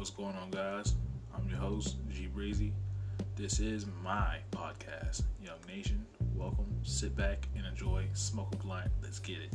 What's going on, guys? I'm your host, G Breezy. This is my podcast, Young Nation. Welcome. Sit back and enjoy. Smoke a blunt. Let's get it.